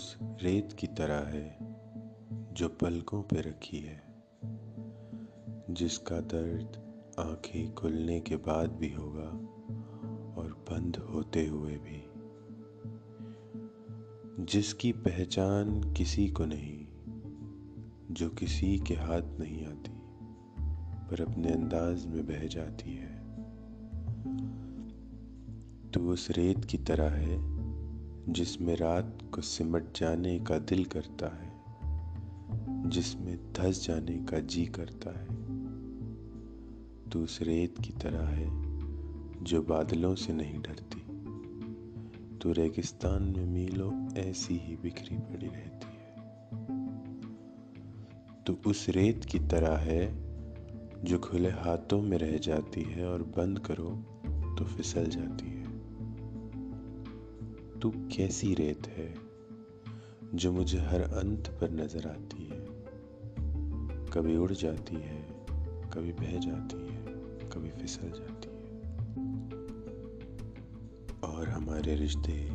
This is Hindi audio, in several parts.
उस रेत की तरह है, जो पलकों पर रखी है, जिसका दर्द आँखें खुलने के बाद भी होगा और बंद होते हुए भी। जिसकी पहचान किसी को नहीं, जो किसी के हाथ नहीं आती, पर अपने अंदाज में बह जाती है। तो उस रेत की तरह है जिसमें रात को सिमट जाने का दिल करता है, जिसमें धस जाने का जी करता है। तो उस रेत की तरह है जो बादलों से नहीं डरती। तो रेगिस्तान में मीलों ऐसी ही बिखरी पड़ी रहती है। तो उस रेत की तरह है जो खुले हाथों में रह जाती है और बंद करो तो फिसल जाती है। तू कैसी रेत है, जो मुझे हर अंत पर नज़र आती है। कभी उड़ जाती है, कभी बह जाती है, कभी फिसल जाती है। और हमारे रिश्ते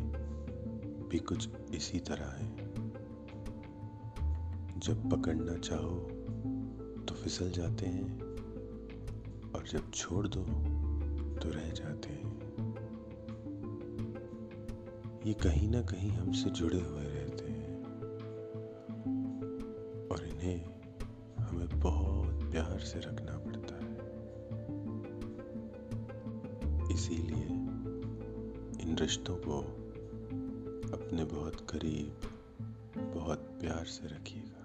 भी कुछ इसी तरह हैं। जब पकड़ना चाहो तो फिसल जाते हैं, और जब छोड़ दो तो रह जाते हैं। ये कहीं ना कहीं हमसे जुड़े हुए रहते हैं। और इन्हें हमें बहुत प्यार से रखना पड़ता है। इसीलिए इन रिश्तों को अपने बहुत करीब, बहुत प्यार से रखिएगा।